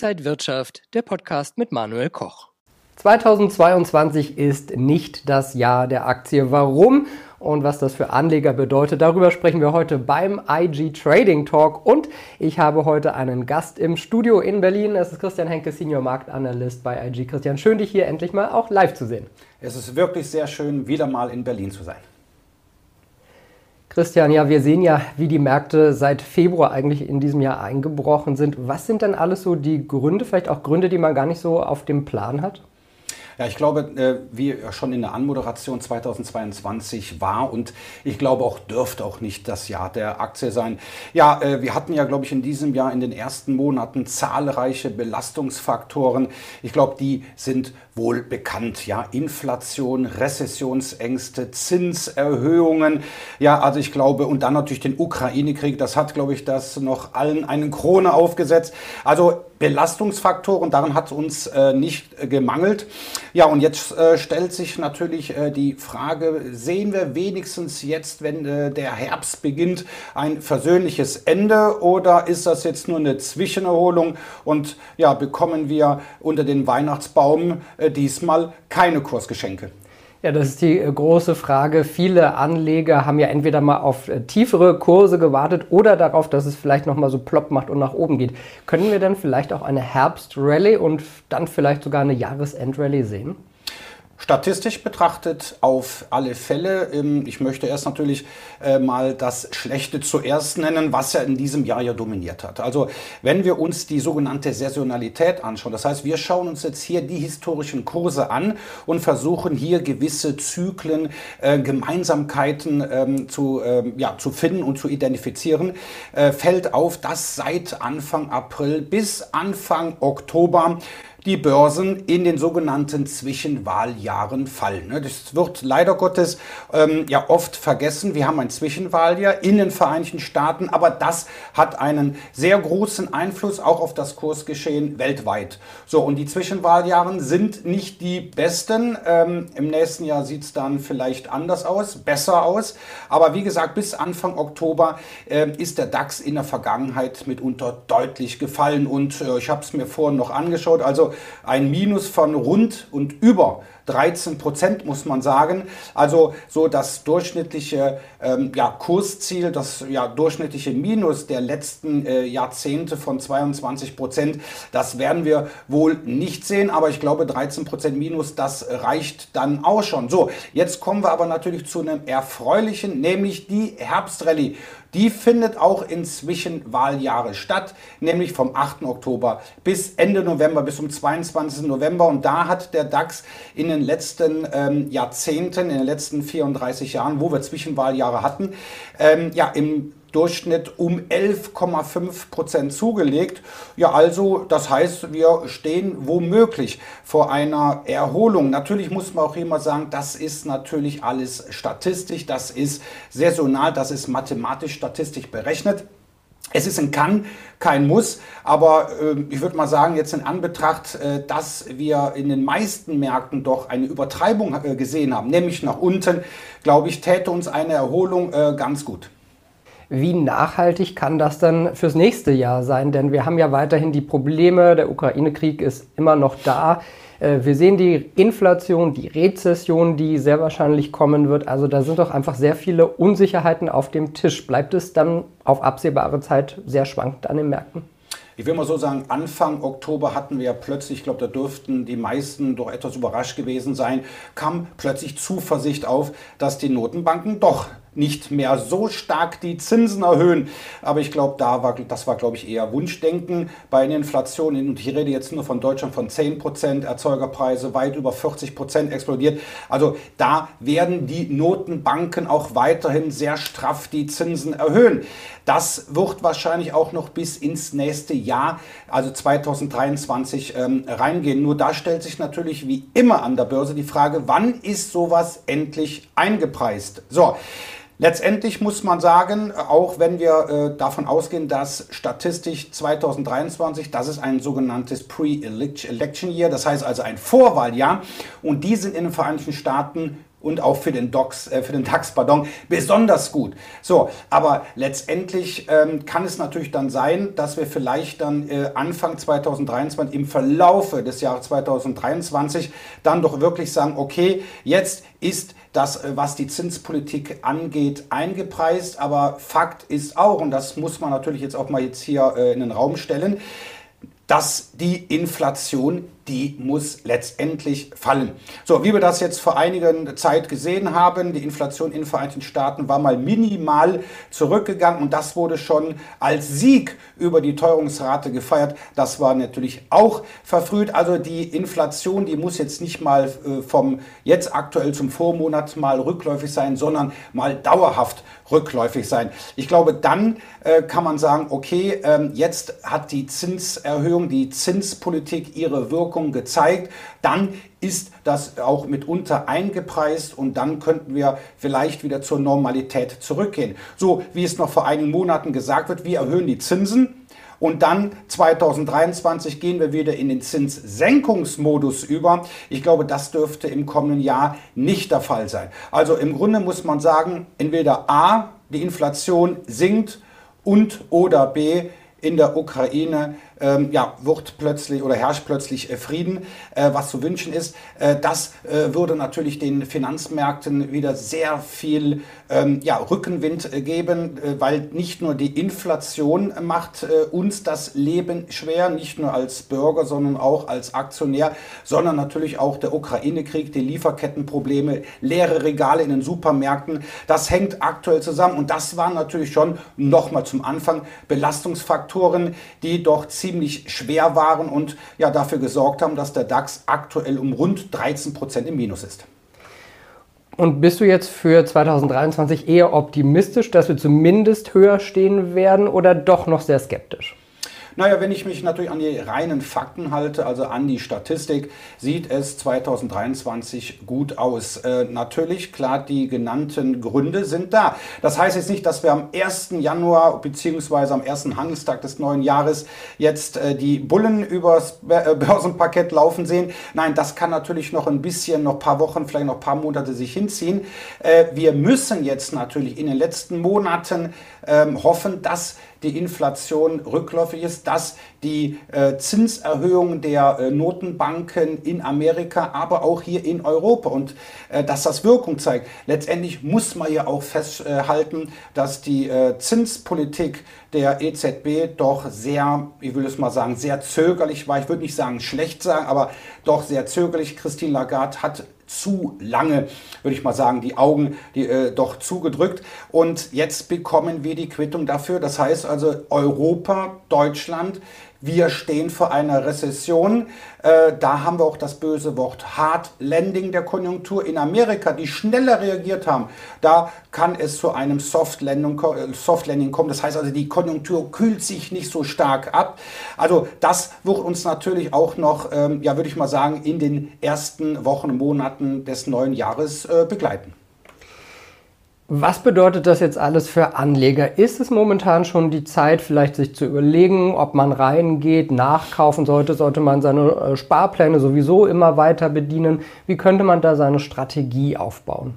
Inside Wirtschaft, der Podcast mit Manuel Koch. 2022 ist nicht das Jahr der Aktie. Warum und was das für Anleger bedeutet, darüber sprechen wir heute beim IG Trading Talk. Und ich habe heute einen Gast im Studio in Berlin. Es ist Christian Henke, Senior Marktanalyst bei IG. Christian, schön, dich hier endlich mal auch live zu sehen. Es ist wirklich sehr schön, wieder mal in Berlin zu sein. Christian, ja, wir sehen ja, wie die Märkte seit Februar eigentlich in diesem Jahr eingebrochen sind. Was sind denn alles so die Gründe, vielleicht auch Gründe, die man gar nicht so auf dem Plan hat? Ja, ich glaube, äh, wie schon in der Anmoderation 2022 war und ich glaube auch dürfte auch nicht das Jahr der Aktie sein. Ja, äh, wir hatten ja, glaube ich, in diesem Jahr in den ersten Monaten zahlreiche Belastungsfaktoren. Ich glaube, die sind wohl bekannt. Ja, Inflation, Rezessionsängste, Zinserhöhungen. Ja, also ich glaube, und dann natürlich den Ukraine-Krieg. Das hat, glaube ich, das noch allen einen Krone aufgesetzt. Also Belastungsfaktoren, daran hat uns äh, nicht äh, gemangelt. Ja, und jetzt äh, stellt sich natürlich äh, die Frage, sehen wir wenigstens jetzt, wenn äh, der Herbst beginnt, ein versöhnliches Ende oder ist das jetzt nur eine Zwischenerholung und ja, bekommen wir unter den Weihnachtsbaum äh, diesmal keine Kursgeschenke? Ja, das ist die äh, große Frage. Viele Anleger haben ja entweder mal auf äh, tiefere Kurse gewartet oder darauf, dass es vielleicht nochmal so plopp macht und nach oben geht. Können wir dann vielleicht auch eine Herbstrallye und dann vielleicht sogar eine Jahresendrallye sehen? Statistisch betrachtet auf alle Fälle. Ähm, ich möchte erst natürlich äh, mal das Schlechte zuerst nennen, was ja in diesem Jahr ja dominiert hat. Also wenn wir uns die sogenannte Saisonalität anschauen, das heißt, wir schauen uns jetzt hier die historischen Kurse an und versuchen hier gewisse Zyklen, äh, Gemeinsamkeiten ähm, zu, ähm, ja, zu finden und zu identifizieren, äh, fällt auf, dass seit Anfang April bis Anfang Oktober die Börsen in den sogenannten Zwischenwahljahren fallen. Ne? Das wird leider Gottes ähm, ja oft vergessen. Wir haben ein Zwischenwahljahr in den Vereinigten Staaten, aber das hat einen sehr großen Einfluss auch auf das Kursgeschehen weltweit. So, und die Zwischenwahljahre sind nicht die besten. Ähm, Im nächsten Jahr sieht es dann vielleicht anders aus, besser aus. Aber wie gesagt, bis Anfang Oktober äh, ist der DAX in der Vergangenheit mitunter deutlich gefallen. Und äh, ich habe es mir vorhin noch angeschaut. Also ein Minus von rund und über 13 Prozent, muss man sagen. Also so das durchschnittliche ähm, ja, Kursziel, das ja, durchschnittliche Minus der letzten äh, Jahrzehnte von 22 Prozent, das werden wir wohl nicht sehen. Aber ich glaube, 13 Prozent Minus, das reicht dann auch schon. So, jetzt kommen wir aber natürlich zu einem erfreulichen, nämlich die Herbstrallye. Die findet auch inzwischen Wahljahre statt, nämlich vom 8. Oktober bis Ende November, bis zum 22. November. Und da hat der DAX in den letzten ähm, Jahrzehnten, in den letzten 34 Jahren, wo wir Zwischenwahljahre hatten, ähm, ja, im Durchschnitt um 11,5 Prozent zugelegt. Ja, also das heißt, wir stehen womöglich vor einer Erholung. Natürlich muss man auch immer sagen, das ist natürlich alles statistisch, das ist saisonal, das ist mathematisch statistisch berechnet. Es ist ein Kann, kein Muss, aber äh, ich würde mal sagen, jetzt in Anbetracht, äh, dass wir in den meisten Märkten doch eine Übertreibung äh, gesehen haben, nämlich nach unten, glaube ich, täte uns eine Erholung äh, ganz gut. Wie nachhaltig kann das dann fürs nächste Jahr sein? Denn wir haben ja weiterhin die Probleme, der Ukraine-Krieg ist immer noch da. Äh, wir sehen die Inflation, die Rezession, die sehr wahrscheinlich kommen wird. Also da sind doch einfach sehr viele Unsicherheiten auf dem Tisch. Bleibt es dann auf absehbare Zeit sehr schwankend an den Märkten? Ich will mal so sagen, Anfang Oktober hatten wir ja plötzlich, ich glaube, da dürften die meisten doch etwas überrascht gewesen sein, kam plötzlich Zuversicht auf, dass die Notenbanken doch nicht mehr so stark die Zinsen erhöhen. Aber ich glaube, da war, das war, glaube ich, eher Wunschdenken bei einer Inflation. Und ich rede jetzt nur von Deutschland von 10 Prozent, Erzeugerpreise weit über 40 Prozent explodiert. Also da werden die Notenbanken auch weiterhin sehr straff die Zinsen erhöhen. Das wird wahrscheinlich auch noch bis ins nächste Jahr, also 2023, ähm, reingehen. Nur da stellt sich natürlich wie immer an der Börse die Frage, wann ist sowas endlich eingepreist? So. Letztendlich muss man sagen, auch wenn wir äh, davon ausgehen, dass statistisch 2023, das ist ein sogenanntes Pre-Election Year, das heißt also ein Vorwahljahr, und die sind in den Vereinigten Staaten und auch für den, DOX, äh, für den DAX pardon, besonders gut. So, aber letztendlich ähm, kann es natürlich dann sein, dass wir vielleicht dann äh, Anfang 2023 im Verlaufe des Jahres 2023 dann doch wirklich sagen, okay, jetzt ist das, äh, was die Zinspolitik angeht, eingepreist. Aber Fakt ist auch, und das muss man natürlich jetzt auch mal jetzt hier äh, in den Raum stellen, dass die Inflation die muss letztendlich fallen. So, wie wir das jetzt vor einiger Zeit gesehen haben, die Inflation in den Vereinigten Staaten war mal minimal zurückgegangen und das wurde schon als Sieg über die Teuerungsrate gefeiert. Das war natürlich auch verfrüht. Also die Inflation, die muss jetzt nicht mal äh, vom jetzt aktuell zum Vormonat mal rückläufig sein, sondern mal dauerhaft rückläufig sein. Ich glaube, dann äh, kann man sagen, okay, ähm, jetzt hat die Zinserhöhung, die Zinspolitik ihre Wirkung Wirkung gezeigt, dann ist das auch mitunter eingepreist und dann könnten wir vielleicht wieder zur Normalität zurückgehen. So wie es noch vor einigen Monaten gesagt wird, wir erhöhen die Zinsen. Und dann 2023 gehen wir wieder in den Zinssenkungsmodus über. Ich glaube, das dürfte im kommenden Jahr nicht der Fall sein. Also im Grunde muss man sagen, entweder A, die Inflation sinkt und oder B, in der Ukraine ähm, ja, wird plötzlich oder herrscht plötzlich äh, Frieden, äh, was zu wünschen ist. Äh, das äh, würde natürlich den Finanzmärkten wieder sehr viel ähm, ja, Rückenwind äh, geben, äh, weil nicht nur die Inflation macht uns das Leben schwer, nicht nur als Bürger, sondern auch als Aktionär, sondern natürlich auch der Ukraine-Krieg, die Lieferkettenprobleme, leere Regale in den Supermärkten. Das hängt aktuell zusammen und das waren natürlich schon nochmal zum Anfang Belastungsfaktoren, die doch ziemlich ziemlich schwer waren und ja dafür gesorgt haben, dass der DAX aktuell um rund 13 Prozent im Minus ist. Und bist du jetzt für 2023 eher optimistisch, dass wir zumindest höher stehen werden oder doch noch sehr skeptisch? Naja, wenn ich mich natürlich an die reinen Fakten halte, also an die Statistik, sieht es 2023 gut aus. Äh, natürlich, klar, die genannten Gründe sind da. Das heißt jetzt nicht, dass wir am 1. Januar bzw. am ersten Handelstag des neuen Jahres jetzt äh, die Bullen übers äh, Börsenparkett laufen sehen. Nein, das kann natürlich noch ein bisschen, noch ein paar Wochen, vielleicht noch ein paar Monate sich hinziehen. Äh, wir müssen jetzt natürlich in den letzten Monaten ähm, hoffen, dass die Inflation rückläufig ist, dass die äh, Zinserhöhung der äh, Notenbanken in Amerika, aber auch hier in Europa und äh, dass das Wirkung zeigt. Letztendlich muss man ja auch festhalten, dass die äh, Zinspolitik der EZB doch sehr, ich will es mal sagen, sehr zögerlich war. Ich würde nicht sagen schlecht sagen, aber doch sehr zögerlich. Christine Lagarde hat zu lange, würde ich mal sagen, die Augen die, äh, doch zugedrückt. Und jetzt bekommen wir die Quittung dafür. Das heißt also Europa, Deutschland wir stehen vor einer Rezession. Äh, da haben wir auch das böse Wort Hard Landing der Konjunktur. In Amerika, die schneller reagiert haben, da kann es zu einem Soft Landing, äh, Soft Landing kommen. Das heißt also, die Konjunktur kühlt sich nicht so stark ab. Also das wird uns natürlich auch noch, ähm, ja würde ich mal sagen, in den ersten Wochen, Monaten des neuen Jahres äh, begleiten. Was bedeutet das jetzt alles für Anleger? Ist es momentan schon die Zeit, vielleicht sich zu überlegen, ob man reingeht, nachkaufen sollte? Sollte man seine äh, Sparpläne sowieso immer weiter bedienen? Wie könnte man da seine Strategie aufbauen?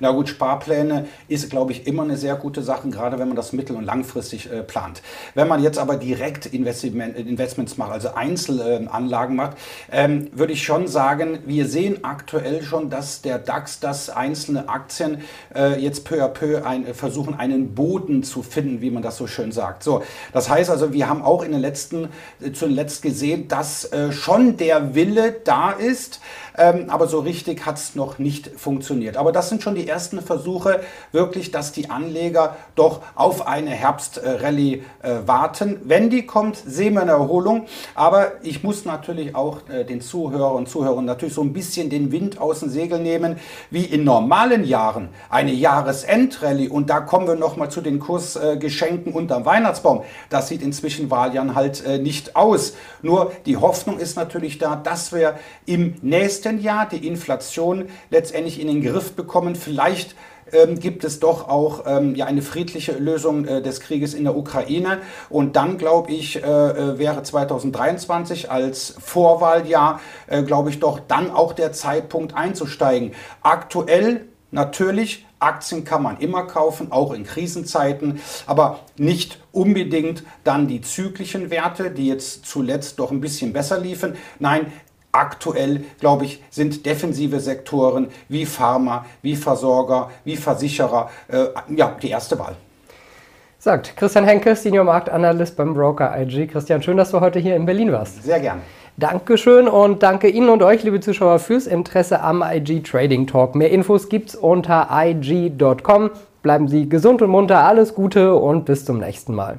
Na gut, Sparpläne ist, glaube ich, immer eine sehr gute Sache, gerade wenn man das mittel- und langfristig äh, plant. Wenn man jetzt aber direkt Investment, Investments macht, also Einzelanlagen äh, macht, ähm, würde ich schon sagen, wir sehen aktuell schon, dass der DAX, dass einzelne Aktien äh, jetzt peu à peu ein, äh, versuchen, einen Boden zu finden, wie man das so schön sagt. So, das heißt also, wir haben auch in den letzten, äh, zuletzt gesehen, dass äh, schon der Wille da ist, ähm, aber so richtig hat es noch nicht funktioniert. Aber das sind schon die ersten Versuche, wirklich, dass die Anleger doch auf eine Herbstrallye äh, warten. Wenn die kommt, sehen wir eine Erholung. Aber ich muss natürlich auch äh, den Zuhörer und Zuhörern natürlich so ein bisschen den Wind aus den Segeln nehmen, wie in normalen Jahren eine Jahresendrallye. Und da kommen wir nochmal zu den Kursgeschenken äh, unterm Weihnachtsbaum. Das sieht inzwischen Wahljahren halt äh, nicht aus. Nur die Hoffnung ist natürlich da, dass wir im nächsten nächsten Jahr die Inflation letztendlich in den Griff bekommen, vielleicht ähm, gibt es doch auch ähm, ja, eine friedliche Lösung äh, des Krieges in der Ukraine. Und dann, glaube ich, äh, äh wäre 2023 als Vorwahljahr, äh, glaube ich, doch dann auch der Zeitpunkt einzusteigen. Aktuell natürlich Aktien kann man immer kaufen, auch in Krisenzeiten, aber nicht unbedingt dann die zyklischen Werte, die jetzt zuletzt doch ein bisschen besser liefen. Nein, aktuell, glaube ich, sind defensive Sektoren wie Pharma, wie Versorger, wie Versicherer äh, ja, die erste Wahl. Sagt Christian Henke, Senior Marktanalyst beim Broker IG. Christian, schön, dass du heute hier in Berlin warst. Sehr gern. Dankeschön und danke Ihnen und euch, liebe Zuschauer, fürs Interesse am IG Trading Talk. Mehr Infos gibt's unter IG.com. Bleiben Sie gesund und munter, alles Gute und bis zum nächsten Mal.